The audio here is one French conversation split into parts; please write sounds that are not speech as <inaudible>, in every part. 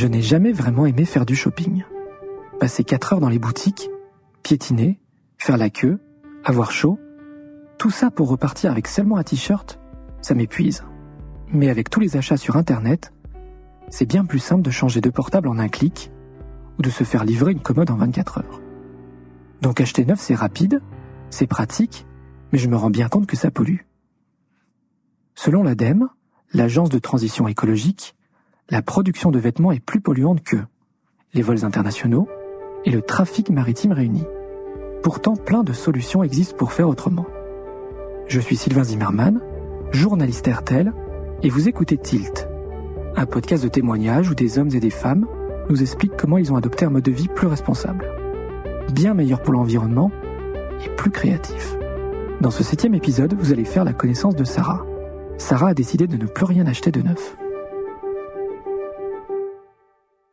Je n'ai jamais vraiment aimé faire du shopping. Passer 4 heures dans les boutiques, piétiner, faire la queue, avoir chaud, tout ça pour repartir avec seulement un t-shirt, ça m'épuise. Mais avec tous les achats sur Internet, c'est bien plus simple de changer de portable en un clic ou de se faire livrer une commode en 24 heures. Donc acheter neuf, c'est rapide, c'est pratique, mais je me rends bien compte que ça pollue. Selon l'ADEME, l'Agence de transition écologique, la production de vêtements est plus polluante que les vols internationaux et le trafic maritime réunis. Pourtant, plein de solutions existent pour faire autrement. Je suis Sylvain Zimmermann, journaliste RTL, et vous écoutez Tilt, un podcast de témoignages où des hommes et des femmes nous expliquent comment ils ont adopté un mode de vie plus responsable, bien meilleur pour l'environnement et plus créatif. Dans ce septième épisode, vous allez faire la connaissance de Sarah. Sarah a décidé de ne plus rien acheter de neuf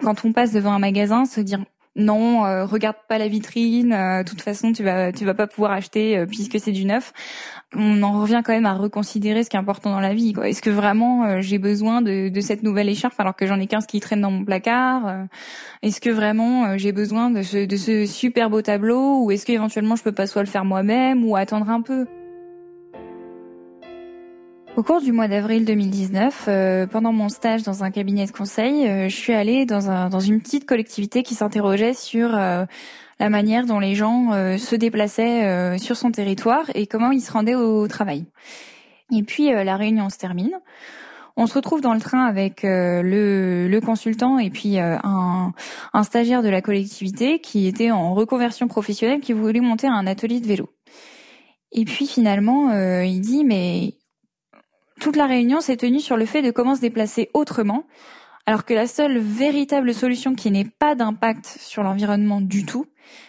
quand on passe devant un magasin, se dire non, euh, regarde pas la vitrine. Euh, de toute façon, tu vas, tu vas pas pouvoir acheter euh, puisque c'est du neuf. On en revient quand même à reconsidérer ce qui est important dans la vie. Est-ce que vraiment j'ai besoin de, de, cette nouvelle écharpe alors que j'en ai 15 qui traînent dans mon placard Est-ce que vraiment j'ai besoin de ce, de ce super beau tableau ou est-ce qu'éventuellement je peux pas soit le faire moi-même ou attendre un peu? Au cours du mois d'avril 2019, euh, pendant mon stage dans un cabinet de conseil, euh, je suis allée dans, un, dans une petite collectivité qui s'interrogeait sur euh, la manière dont les gens se déplaçaient sur son territoire et comment ils se rendaient au travail. Et puis la réunion se termine. On se retrouve dans le train avec le, le, consultant et puis un, un stagiaire de la collectivité qui était en reconversion professionnelle, qui voulait monter un atelier de vélo. Et puis finalement, il dit mais toute la réunion s'est tenue sur le fait de comment se déplacer autrement, alors que la seule véritable solution qui n'ait pas d'impact sur l'environnement du tout,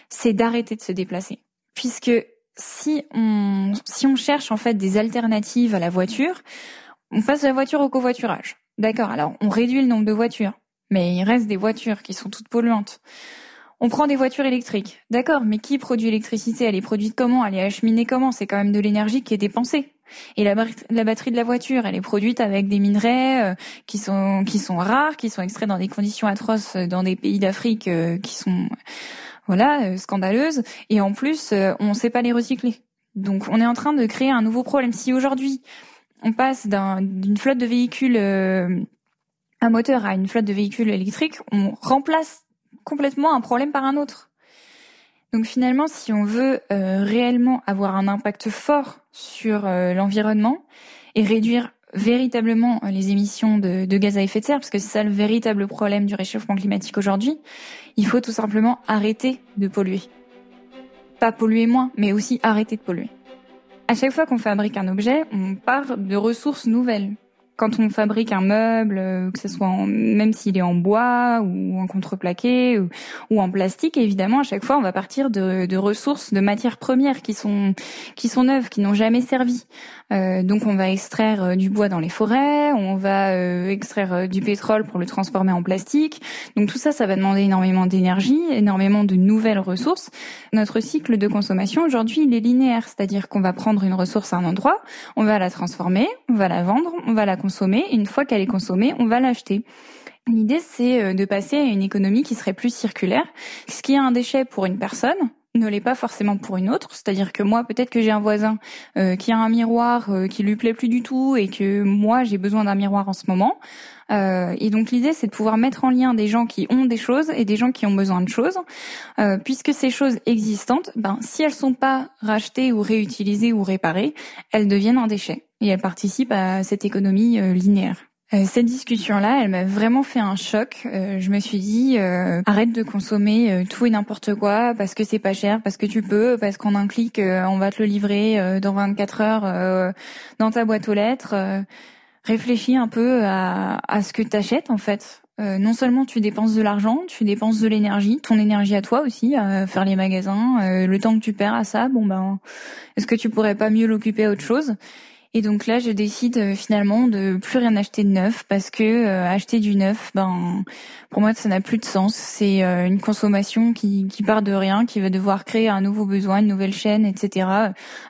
c'est d'arrêter de se déplacer. Puisque si on, cherche en fait des alternatives à la voiture, on passe la voiture au covoiturage. D'accord, alors on réduit le nombre de voitures, mais il reste des voitures qui sont toutes polluantes. On prend des voitures électriques. D'accord, mais qui produit l'électricité? Elle est produite comment? Elle est acheminée comment? C'est quand même de l'énergie qui est dépensée. Et la, batterie de la voiture, elle est produite avec des minerais euh, qui sont qui sont rares, qui sont extraits dans des conditions atroces euh, dans des pays d'Afrique euh, qui sont voilà scandaleuses. Et en plus, on ne sait pas les recycler. Donc, on est en train de créer un nouveau problème. Si aujourd'hui on passe d'une flotte de véhicules à moteur à une flotte de véhicules électriques, on remplace complètement un problème par un autre. Donc finalement, si on veut euh, réellement avoir un impact fort sur euh, l'environnement et réduire véritablement euh, les émissions de, de, gaz à effet de serre, parce que c'est ça le véritable problème du réchauffement climatique aujourd'hui, il faut tout simplement arrêter de polluer. Pas polluer moins, mais aussi arrêter de polluer. À chaque fois qu'on fabrique un objet, on part de ressources nouvelles quand on fabrique un meuble, euh, que ce soit même s'il est en bois ou en contreplaqué ou, ou, en plastique, évidemment, à chaque fois, on va partir de, de ressources, de matières premières qui sont qui sont neuves, qui n'ont jamais servi. Euh, donc, on va extraire euh, du bois dans les forêts, on va extraire du pétrole pour le transformer en plastique. Donc, tout ça, ça va demander énormément d'énergie, énormément de nouvelles ressources. Notre cycle de consommation aujourd'hui, il est linéaire, c'est-à-dire qu'on va prendre une ressource à un endroit, on va la transformer, on va la vendre, on va la consommer une fois qu'elle est consommée, on va l'acheter. L'idée, c'est euh, de passer à une économie qui serait plus circulaire. Ce qui est un déchet pour une personne ne l'est pas forcément pour une autre. C'est-à-dire que moi, peut-être que j'ai un voisin euh, qui a un miroir euh, qui lui plaît plus du tout et que moi, j'ai besoin d'un miroir en ce moment. et donc l'idée, c'est de pouvoir mettre en lien des gens qui ont des choses et des gens qui ont besoin de choses, puisque ces choses existantes, ben, si elles sont pas rachetées ou réutilisées ou réparées, elles deviennent un déchet et elle participe à cette économie euh, linéaire. Euh, cette discussion-là, elle m'a vraiment fait un choc. Euh, je me suis dit, arrête de consommer tout et n'importe quoi parce que c'est pas cher, parce que tu peux, parce qu'en un clic, on va te le livrer dans 24 heures dans ta boîte aux lettres. réfléchis un peu à, à ce que tu achètes en fait. non seulement tu dépenses de l'argent, tu dépenses de l'énergie, ton énergie à toi aussi, à faire les magasins, le temps que tu perds à ça, bon ben, est-ce que tu pourrais pas mieux l'occuper à autre chose? Et donc là, je décide euh, finalement de plus rien acheter de neuf parce que euh, acheter du neuf, ben pour moi, ça n'a plus de sens. C'est euh, une consommation qui, qui part de rien, qui va devoir créer un nouveau besoin, une nouvelle chaîne, etc.,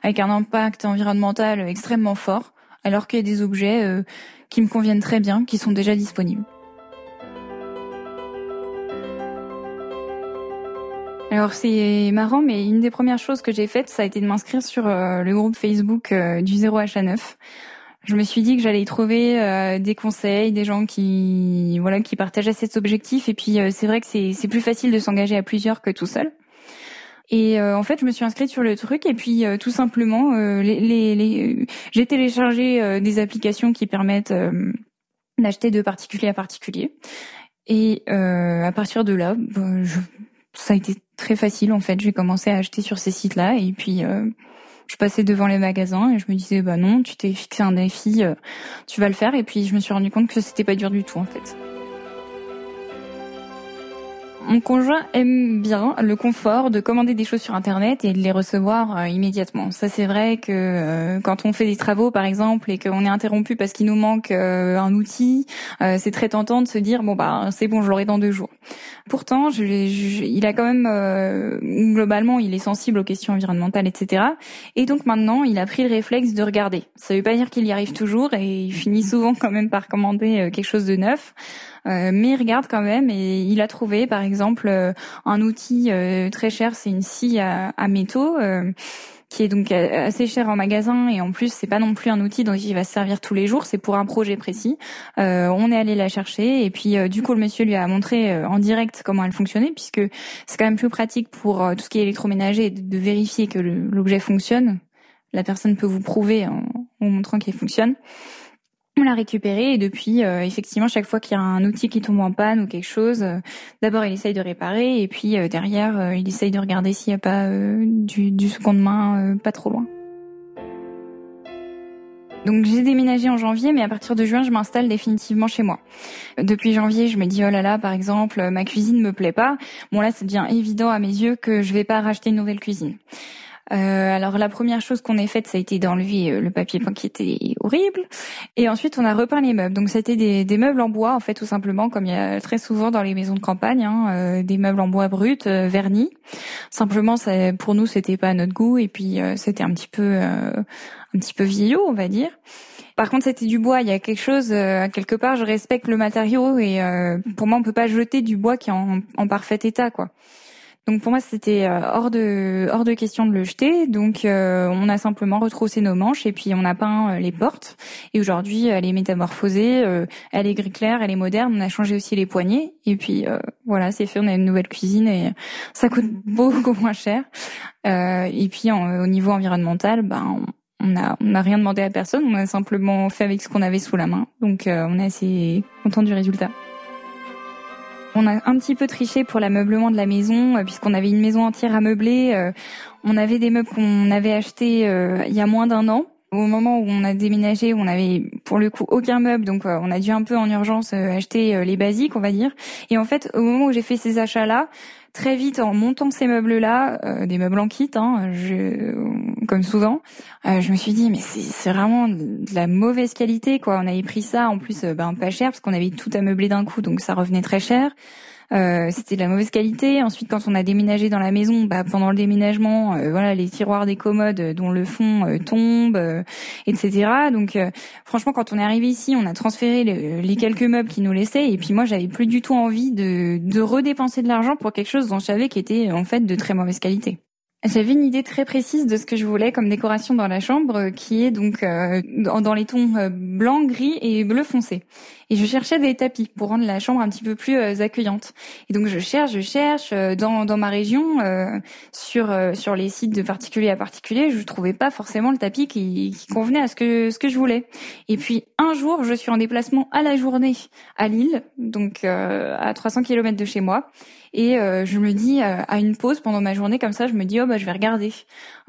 avec un impact environnemental extrêmement fort, alors qu'il y a des objets qui me conviennent très bien, qui sont déjà disponibles. Alors c'est marrant, mais une des premières choses que j'ai faites, ça a été de m'inscrire sur euh, le groupe Facebook euh, du 0H9. Je me suis dit que j'allais y trouver euh, des conseils, des gens qui voilà qui partageaient cet objectif. Et puis c'est vrai que c'est plus facile de s'engager à plusieurs que tout seul. Et en fait, je me suis inscrite sur le truc et puis tout simplement, les, les, les j'ai téléchargé des applications qui permettent d'acheter de particulier à particulier. Et à partir de là, bah, je, ça a été très facile en fait. J'ai commencé à acheter sur ces sites-là et puis euh, je passais devant les magasins et je me disais bah non, tu t'es fixé un défi, euh, tu vas le faire. Et puis je me suis rendu compte que c'était pas dur du tout en fait. Mon conjoint aime bien le confort de commander des choses sur internet et de les recevoir euh, immédiatement. Ça c'est vrai que euh, quand on fait des travaux par exemple et qu'on est interrompu parce qu'il nous manque euh, un outil, c'est très tentant de se dire bon bah c'est bon je l'aurai dans deux jours. Pourtant, il a quand même globalement il est sensible aux questions environnementales etc. Et donc maintenant il a pris le réflexe de regarder. Ça veut pas dire qu'il y arrive toujours et il finit souvent quand même par commander quelque chose de neuf. Euh, mais il regarde quand même et il a trouvé par exemple euh, un outil euh, très cher, c'est une scie à, à métaux qui est donc assez cher en magasin et en plus c'est pas non plus un outil dont il va se servir tous les jours, c'est pour un projet précis. Euh, on est allé la chercher et puis du coup le monsieur lui a montré en direct comment elle fonctionnait puisque c'est quand même plus pratique pour tout ce qui est électroménager de, de vérifier que l'objet fonctionne. La personne peut vous prouver en, en montrant qu'il fonctionne. L'a récupéré et depuis, euh, effectivement, chaque fois qu'il y a un outil qui tombe en panne ou quelque chose, euh, d'abord il essaye de réparer et puis euh, derrière il essaye de regarder s'il n'y a pas du, du seconde main pas trop loin. Donc j'ai déménagé en janvier, mais à partir de juin, je m'installe définitivement chez moi. Depuis janvier, je me dis oh là là, par exemple, ma cuisine me plaît pas. Bon là, c'est bien évident à mes yeux que je vais pas racheter une nouvelle cuisine. Euh, alors la première chose qu'on ait faite, ça a été d'enlever euh, le papier peint qui était horrible. Et ensuite, on a repeint les meubles. Donc c'était des, des, meubles en bois, en fait, tout simplement, comme il y a très souvent dans les maisons de campagne, hein, euh, des meubles en bois brut, vernis. Simplement, ça, pour nous, c'était pas à notre goût. Et puis c'était un petit peu, un petit peu vieillot, on va dire. Par contre, c'était du bois. Il y a quelque chose, quelque part, je respecte le matériau et pour moi, on peut pas jeter du bois qui est en, en parfait état, quoi. Donc pour moi, c'était euh, hors de hors de question de le jeter. Donc euh, on a simplement retroussé nos manches et puis on a peint euh, les portes. Et aujourd'hui, elle est métamorphosée, elle est gris clair, elle est moderne. On a changé aussi les poignées. Et puis voilà, c'est fait. On a une nouvelle cuisine et ça coûte <laughs> beaucoup moins cher. et puis au niveau environnemental, ben on a on n'a rien demandé à personne. On a simplement fait avec ce qu'on avait sous la main. Donc on est assez content du résultat. On a un petit peu triché pour l'ameublement de la maison, euh, puisqu'on avait une maison entière à meubler. Euh, on avait des meubles qu'on avait achetés euh, il y a moins d'un an. Au moment où on a déménagé, on avait pour le coup aucun meuble, donc on a dû un peu en urgence acheter les basiques, on va dire. Et en fait, au moment où j'ai fait ces achats-là, très vite en montant ces meubles-là, des meubles en kit, hein, je, comme souvent, je me suis dit mais c'est vraiment de la mauvaise qualité quoi. On avait pris ça en plus ben pas cher parce qu'on avait tout ameubler d'un coup, donc ça revenait très cher. Euh, c'était de la mauvaise qualité. Ensuite, quand on a déménagé dans la maison, bah, pendant le déménagement, euh, voilà, les tiroirs des commodes euh, dont le fond tombe, etc. Donc, franchement, quand on est arrivé ici, on a transféré les quelques meubles qui nous laissaient. Et puis moi, j'avais plus du tout envie de, de redépenser de l'argent pour quelque chose dont je savais qui était en fait de très mauvaise qualité. J'avais une idée très précise de ce que je voulais comme décoration dans la chambre, qui est donc euh, dans les tons euh, blanc, gris et bleu foncé. Et je cherchais des tapis pour rendre la chambre un petit peu plus euh, accueillante. Et donc je cherche, je cherche dans, dans ma région sur sur les sites de particulier à particulier, je trouvais pas forcément le tapis qui, qui convenait à ce que ce que je voulais. Et puis un jour, je suis en déplacement à la journée à Lille, donc à 300 km de chez moi. Et euh, je me dis euh, à une pause pendant ma journée comme ça, je me dis oh bah je vais regarder.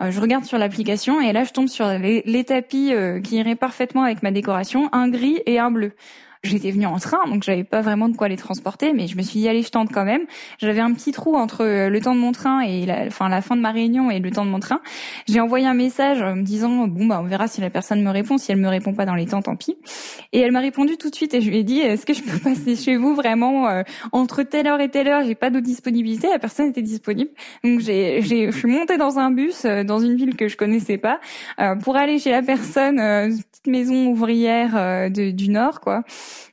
Euh, je regarde sur l'application et là je tombe sur les, tapis qui iraient parfaitement avec ma décoration, un gris et un bleu. J'étais venue en train, donc j'avais pas vraiment de quoi les transporter, mais je me suis dit allez, je tente quand même. J'avais un petit trou entre le temps de mon train et la, enfin la fin de ma réunion et le temps de mon train. J'ai envoyé un message me disant bon bah on verra si la personne me répond. Si elle me répond pas dans les temps, tant pis. Et elle m'a répondu tout de suite et je lui ai dit est-ce que je peux <laughs> passer chez vous vraiment euh, entre telle heure et telle heure? J'ai pas de disponibilité. La personne était disponible, donc j'ai, je suis montée dans un bus euh, dans une ville que je connaissais pas euh, pour aller chez la personne, une petite maison ouvrière de, du Nord quoi.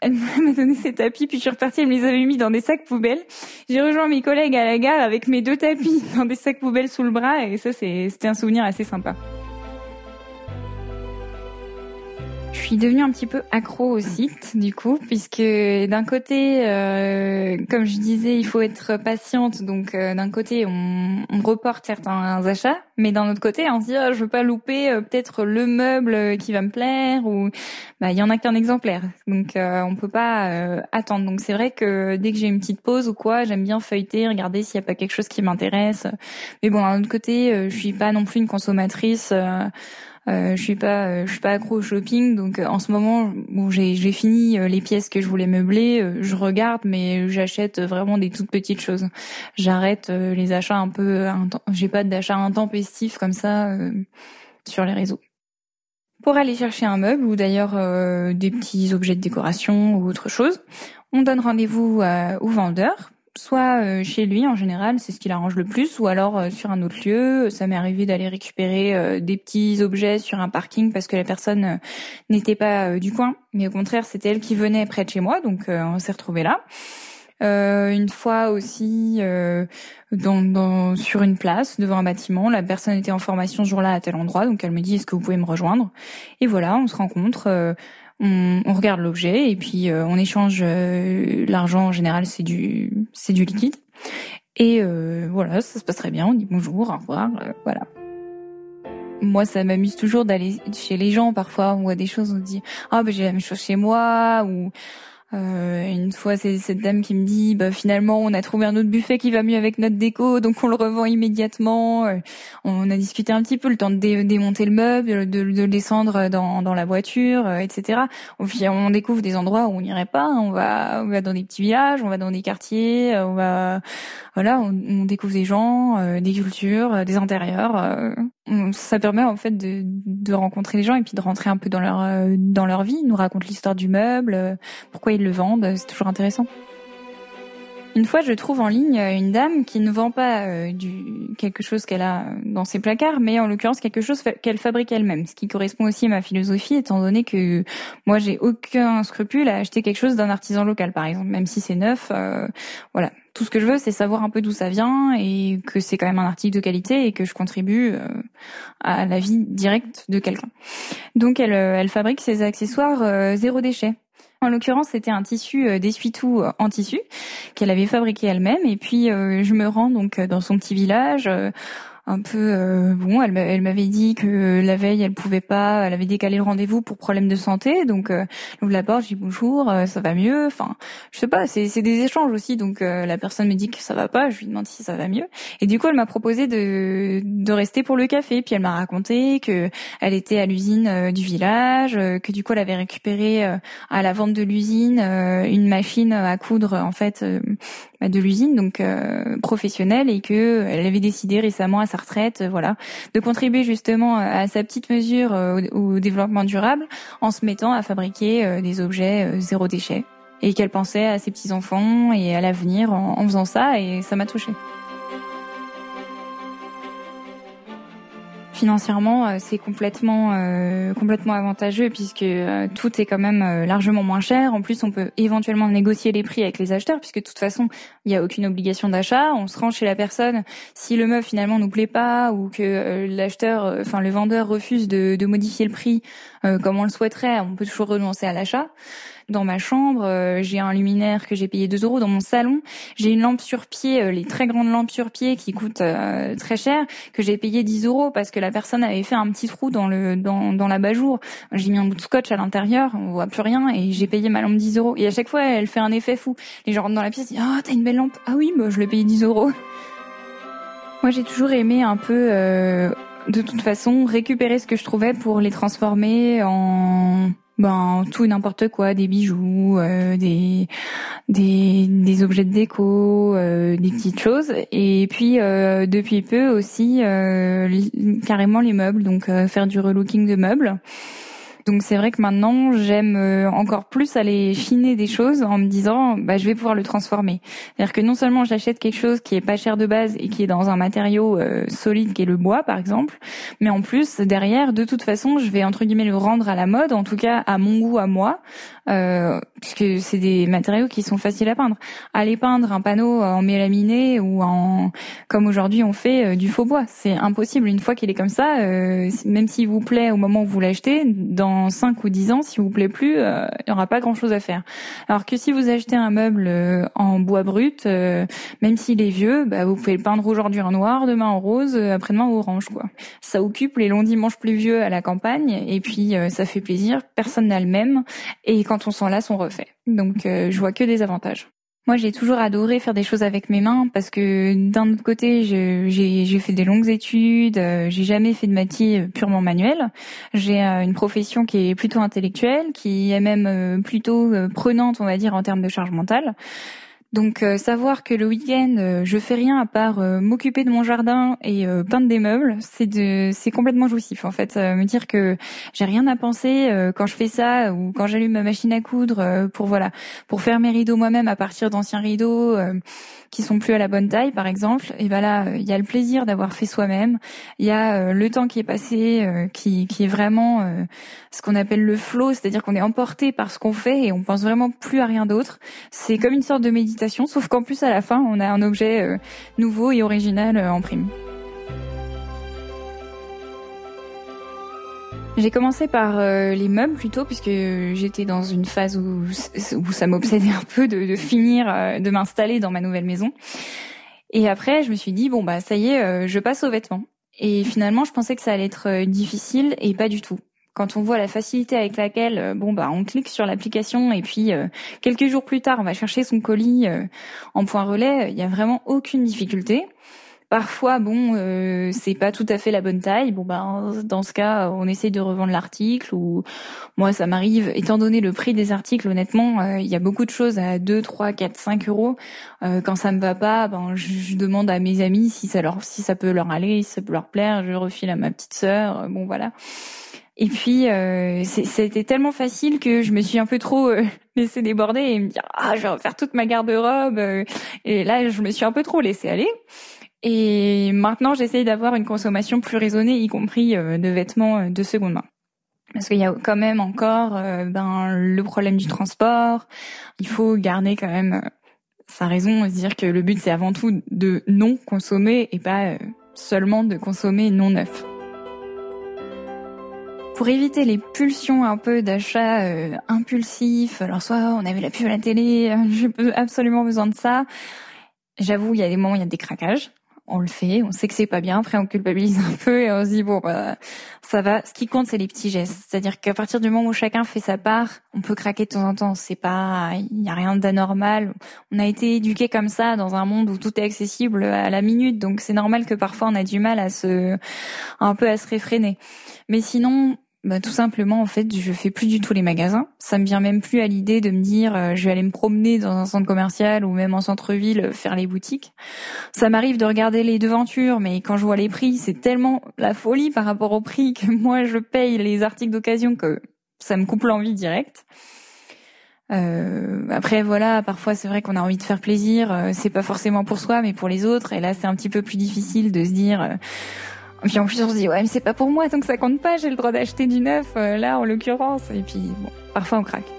Elle <laughs> m'a donné ses tapis puis je suis repartie. Elle me les avait mis dans des sacs poubelles. J'ai rejoint mes collègues à la gare avec mes deux tapis <laughs> dans des sacs poubelles sous le bras et ça c'était un souvenir assez sympa. Suis devenue un petit peu accro au site, du coup, puisque d'un côté, euh, comme je disais, il faut être patiente. Donc, euh, d'un côté, on, on, reporte certains achats, mais d'un autre côté, on se dit, oh, je veux pas louper euh, peut-être le meuble qui va me plaire, ou bah, il y en a qu'un exemplaire, donc euh, on peut pas attendre. Donc, c'est vrai que dès que j'ai une petite pause ou quoi, j'aime bien feuilleter, regarder s'il y a pas quelque chose qui m'intéresse. Mais bon, d'un autre côté, je suis pas non plus une consommatrice. Euh, je suis pas, euh, je suis pas accro au shopping, donc euh, en ce moment, bon, j'ai, fini les pièces que je voulais meubler. je regarde, mais j'achète vraiment des toutes petites choses. J'arrête les achats un peu, j'ai pas d'achats intempestifs comme ça sur les réseaux. Pour aller chercher un meuble ou d'ailleurs des petits objets de décoration ou autre chose, on donne rendez-vous au vendeur soit euh, chez lui en général, c'est ce qui l'arrange le plus, ou alors euh, sur un autre lieu. Ça m'est arrivé d'aller récupérer euh, des petits objets sur un parking parce que la personne n'était pas du coin, mais au contraire c'était elle qui venait près de chez moi, donc on s'est retrouvé là. une fois aussi dans, dans, sur une place devant un bâtiment, la personne était en formation ce jour-là à tel endroit, donc elle me dit est-ce que vous pouvez me rejoindre? Et voilà, on se rencontre on, on regarde l'objet et puis euh, on échange euh, l'argent en général c'est du c'est du liquide. Et euh, voilà ça se passe très bien on dit bonjour au revoir voilà. Moi ça m'amuse toujours d'aller chez les gens parfois on voit des choses on dit ah ben j'ai la même chose chez moi ou euh, une fois, c'est cette dame qui me dit, bah, finalement, on a trouvé un autre buffet qui va mieux avec notre déco, donc on le revend immédiatement. Euh, on a discuté un petit peu, le temps de démonter le meuble, de, le descendre dans, dans la voiture, euh, etc. On, découvre des endroits où on n'irait pas. On va, on va dans des petits villages, on va dans des quartiers, on va, voilà, on, on découvre des gens, des cultures, des intérieurs. Ça permet en fait de, de rencontrer les gens et puis de rentrer un peu dans leur dans leur vie. Ils nous racontent l'histoire du meuble, pourquoi le vendent, c'est toujours intéressant. Une fois, je trouve en ligne une dame qui ne vend pas euh, du quelque chose qu'elle a dans ses placards, mais en l'occurrence quelque chose qu'elle fabrique elle-même, ce qui correspond aussi à ma philosophie, étant donné que moi j'ai aucun scrupule à acheter quelque chose d'un artisan local, par exemple, même si c'est neuf. Euh, voilà, tout ce que je veux, c'est savoir un peu d'où ça vient et que c'est quand même un article de qualité et que je contribue euh, à la vie directe de quelqu'un. Donc elle, elle fabrique ses accessoires zéro déchet. En l'occurrence, c'était un tissu euh, d'essuie-tout euh, en tissu qu'elle avait fabriqué elle-même. Et puis, euh, je me rends donc dans son petit village un peu euh, bon. Elle, elle m'avait dit que la veille, elle pouvait pas, elle avait décalé le rendez-vous pour problème de santé. Donc, euh, j'ouvre la porte, je dis bonjour, euh, ça va mieux. Enfin, je sais pas, c'est des échanges aussi. Donc, euh, la personne me dit que ça va pas, je lui demande si ça va mieux. Et du coup, elle m'a proposé de de rester pour le café. Puis elle m'a raconté que elle était à l'usine du village, que du coup, elle avait récupéré à la vente de l'usine une machine à coudre en fait bah, de l'usine, donc professionnelle, et que elle avait décidé récemment à sa euh, voilà, de contribuer justement euh, à sa petite mesure euh, au, développement durable en se mettant à fabriquer des objets zéro déchet et qu'elle pensait à ses petits enfants et à l'avenir en, en faisant ça et ça m'a touchée. Financièrement, euh, c'est complètement euh, complètement avantageux puisque euh, tout est quand même largement moins cher. En plus, on peut éventuellement négocier les prix avec les acheteurs puisque de toute façon, il n'y a aucune obligation d'achat. On se rend chez la personne si le meuble finalement nous plaît pas ou que l'acheteur, enfin le vendeur refuse de, de modifier le prix comme on le souhaiterait, on peut toujours renoncer à l'achat. Dans ma chambre, euh, j'ai un luminaire que j'ai payé 2 euros. Dans mon salon, j'ai une lampe sur pied, euh, les très grandes lampes sur pied qui coûtent euh, très cher, que j'ai payé 10 euros parce que la personne avait fait un petit trou dans le dans, dans la bajour. J'ai mis un bout de scotch à l'intérieur, on voit plus rien et j'ai payé ma lampe 10 euros. Et à chaque fois, elle fait un effet fou. Les gens rentrent dans la pièce, disent ah t'as une belle lampe. Ah oui, bah, je l'ai payé 10 euros. Moi, j'ai toujours aimé un peu, de toute façon, récupérer ce que je trouvais pour les transformer en ben tout et n'importe quoi, des bijoux, euh, des, des, des objets de déco, euh, des petites choses. Et puis euh, depuis peu aussi carrément les meubles, donc faire du relooking de meubles. Donc c'est vrai que maintenant j'aime euh, encore plus aller chiner des choses en me disant bah je vais pouvoir le transformer. C'est-à-dire que non seulement j'achète quelque chose qui est pas cher de base et qui est dans un matériau euh, solide qui est le bois par exemple, mais en plus derrière de toute façon je vais entre guillemets le rendre à la mode, en tout cas à mon goût à moi, euh, puisque c'est des matériaux qui sont faciles à peindre. Aller peindre un panneau en mélaminé ou en comme aujourd'hui on fait du faux bois, c'est impossible. Une fois qu'il est comme ça, même s'il vous plaît au moment où vous l'achetez, dans dans 5 ou 10 ans, si vous plaît plus, euh, il n'y aura pas grand-chose à faire. Alors que si vous achetez un meuble euh, en bois brut, euh, même s'il est vieux, bah, vous pouvez le peindre aujourd'hui en noir, demain en rose, après-demain en orange. quoi. Ça occupe les longs dimanches pluvieux à la campagne, et puis ça fait plaisir, personne n'a le même, et quand on s'en lasse, on refait. Donc je vois que des avantages. Moi, j'ai toujours adoré faire des choses avec mes mains parce que d'un autre côté, j'ai fait des longues études, euh, j'ai jamais fait de métier purement manuel. J'ai euh, une profession qui est plutôt intellectuelle, qui est même euh, plutôt prenante, on va dire, en termes de charge mentale. Donc euh, savoir que le week-end euh, je fais rien à part euh, m'occuper de mon jardin et peindre des meubles, c'est de c'est complètement jouissif en fait. me dire que j'ai rien à penser quand je fais ça ou quand j'allume ma machine à coudre pour voilà pour faire mes rideaux moi-même à partir d'anciens rideaux qui sont plus à la bonne taille par exemple. Et ben là il y a le plaisir d'avoir fait soi-même. Il y a le temps qui est passé qui qui est vraiment ce qu'on appelle le flow, c'est-à-dire qu'on est emporté par ce qu'on fait et on pense vraiment plus à rien d'autre. C'est comme une sorte de méditation sauf qu'en plus à la fin, on a un objet euh, nouveau et original euh, en prime. J'ai commencé par euh, les meubles plutôt puisque j'étais dans une phase où, où ça m'obsédait un peu de, finir, de m'installer dans ma nouvelle maison. Et après, je me suis dit bon bah ça y est, je passe aux vêtements. Et finalement, je pensais que ça allait être difficile et pas du tout quand on voit la facilité avec laquelle euh, bon bah on clique sur l'application et puis euh, quelques jours plus tard on va chercher son colis euh, en point relais, il y a vraiment aucune difficulté. Parfois, bon, c'est pas tout à fait la bonne taille. Bon, ben, dans ce cas, on essaye de revendre l'article. Ou moi, ça m'arrive. Étant donné le prix des articles, honnêtement, il y a beaucoup de choses à 2, 3, 4, 5 euros. quand ça me va pas, ben, je, demande à mes amis si ça leur, si ça peut leur aller, si ça peut leur plaire. Je refile à ma petite sœur. bon, voilà. Et puis, euh, c'était tellement facile que je me suis un peu trop euh, <laughs> laissé déborder et me dire ah je vais refaire toute ma garde-robe. Euh. Et là, je me suis un peu trop laissé aller. Et maintenant, j'essaye d'avoir une consommation plus raisonnée, y compris euh, de vêtements de seconde main. Parce qu'il y a quand même encore ben le problème du transport. Il faut garder quand même sa raison et se dire que le but c'est avant tout de non consommer et pas seulement de consommer non neuf pour éviter les pulsions un peu d'achat euh, impulsif. Alors soit on avait la pub à la télé, euh, <laughs> j'ai absolument besoin de ça. J'avoue, il y a des moments, il y a des craquages. On le fait, on sait que c'est pas bien. Après, on culpabilise un peu et on se dit bon, bah, ça va. Ce qui compte, c'est les petits gestes. C'est-à-dire qu'à partir du moment où chacun fait sa part, on peut craquer de temps en temps. C'est pas, il y a rien d'anormal. On a été éduqué comme ça dans un monde où tout est accessible à la minute, donc c'est normal que parfois on a du mal à se, un peu à se réfréner. Mais sinon, bah, tout simplement, en fait, je fais plus du tout les magasins. Ça me vient même plus à l'idée de me dire, euh, je vais aller me promener dans un centre commercial ou même en centre-ville euh, faire les boutiques. Ça m'arrive de regarder les devantures, mais quand je vois les prix, c'est tellement la folie par rapport au prix que <laughs> moi je paye les articles d'occasion que ça me coupe l'envie directe. Euh, après voilà, parfois c'est vrai qu'on a envie de faire plaisir, euh, c'est pas forcément pour soi mais pour les autres et là c'est un petit peu plus difficile de se dire puis en plus on se dit ouais mais c'est pas pour moi donc ça compte pas, j'ai le droit d'acheter du neuf euh, là en l'occurrence et puis bon, parfois on craque.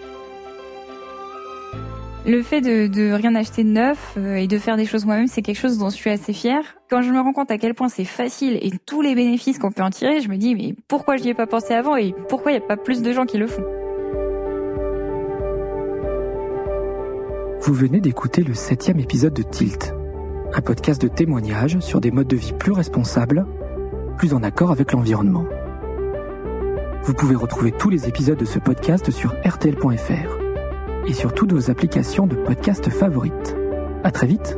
Le fait de, de rien acheter de neuf euh, et de faire des choses moi-même, c'est quelque chose dont je suis assez fière. Quand je me rends compte à quel point c'est facile et tous les bénéfices qu'on peut en tirer, je me dis mais pourquoi j'y ai pas pensé avant et pourquoi il n'y a pas plus de gens qui le font? Vous venez d'écouter le septième épisode de Tilt, un podcast de témoignages sur des modes de vie plus responsables plus en accord avec l'environnement. Vous pouvez retrouver tous les épisodes de ce podcast sur rtl.fr et sur toutes vos applications de podcast favorites. À très vite!